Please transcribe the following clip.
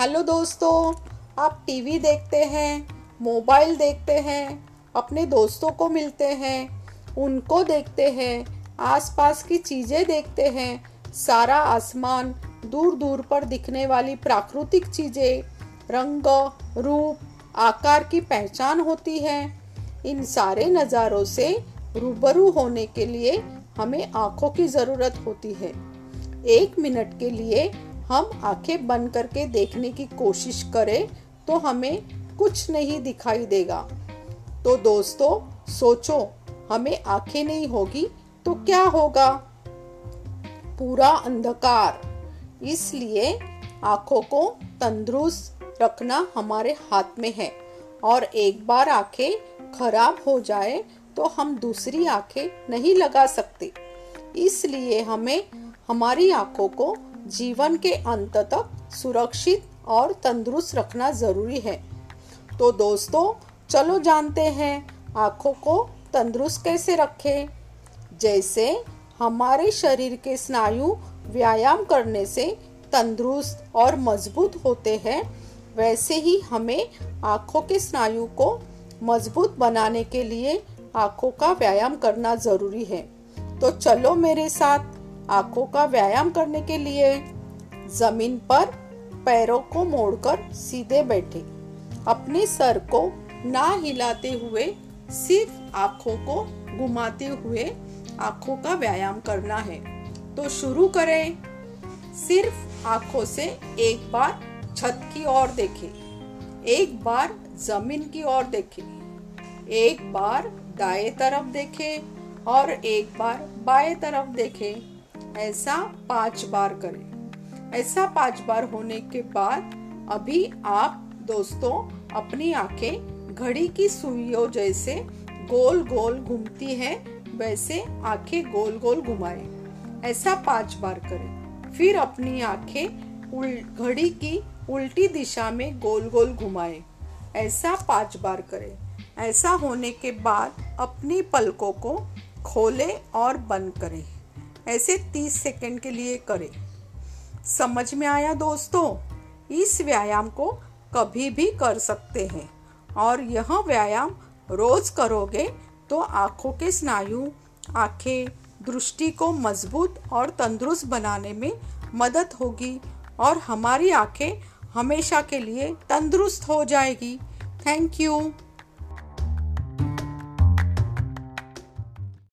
Hello दोस्तों, आप TV देखते हैं, मोबाइल देखते हैं, अपने दोस्तों को मिलते हैं, उनको देखते हैं, आसपास की चीज़ें देखते हैं, सारा आसमान दूर दूर पर दिखने वाली प्राकृतिक चीज़ें, रंग, रूप, आकार की पहचान होती है। इन सारे नज़ारों से रूबरू होने के लिए हमें आँखों की ज़रूरत होती है। एक मिनट के लिए हम आँखें बंद करके देखने की कोशिश करें तो हमें कुछ नहीं दिखाई देगा। तो दोस्तों, सोचो, हमें आँखें नहीं होगी तो क्या होगा? पूरा अंधकार। इसलिए आँखों को तंदुरुस्त रखना हमारे हाथ में है। और एक बार आँखें खराब हो जाए तो हम दूसरी आँखें नहीं लगा सकते। इसलिए हमें, हमारी आँखों को जीवन के अंत तक सुरक्षित और तंदुरुस्त रखना ज़रूरी है। तो दोस्तों, चलो जानते हैं आँखों को तंदुरुस्त कैसे रखें। जैसे हमारे शरीर के स्नायु व्यायाम करने से तंदुरुस्त और मज़बूत होते हैं, वैसे ही हमें आँखों के स्नायु को मज़बूत बनाने के लिए आँखों का व्यायाम करना ज़रूरी है। तो चलो मेरे साथ आँखों का व्यायाम करने के लिए। ज़मीन पर पैरों को मोड़कर सीधे बैठे। अपने सर को ना हिलाते हुए, सिर्फ़ आँखों को घुमाते हुए आँखों का व्यायाम करना है। तो शुरू करें। सिर्फ़ आँखों से एक बार छत की ओर देखें। एक बार ज़मीन की ओर देखें। एक बार दाएँ तरफ़ देखें और एक बार बाएँ तरफ़ देखें। ऐसा पाँच बार करें। ऐसा पाँच बार होने के बाद अभी आप दोस्तों अपनी आँखें घड़ी की सुइयों जैसे गोल गोल घूमती है, वैसे आँखें गोल गोल घुमाए। ऐसा पाँच बार करें। फिर अपनी आँखें घड़ी की उल्टी दिशा में गोल गोल घुमाए। ऐसा पाँच बार करें। ऐसा होने के बाद अपनी पलकों को खोलें और बंद करें। ऐसे तीस सेकंड के लिए करें। समझ में आया दोस्तों? इस व्यायाम को कभी भी कर सकते हैं। और यह व्यायाम रोज करोगे तो आँखों के स्नायु, आँखें, दृष्टि को मज़बूत और तंदुरुस्त बनाने में मदद होगी और हमारी आँखें हमेशा के लिए तंदुरुस्त हो जाएगी। Thank you.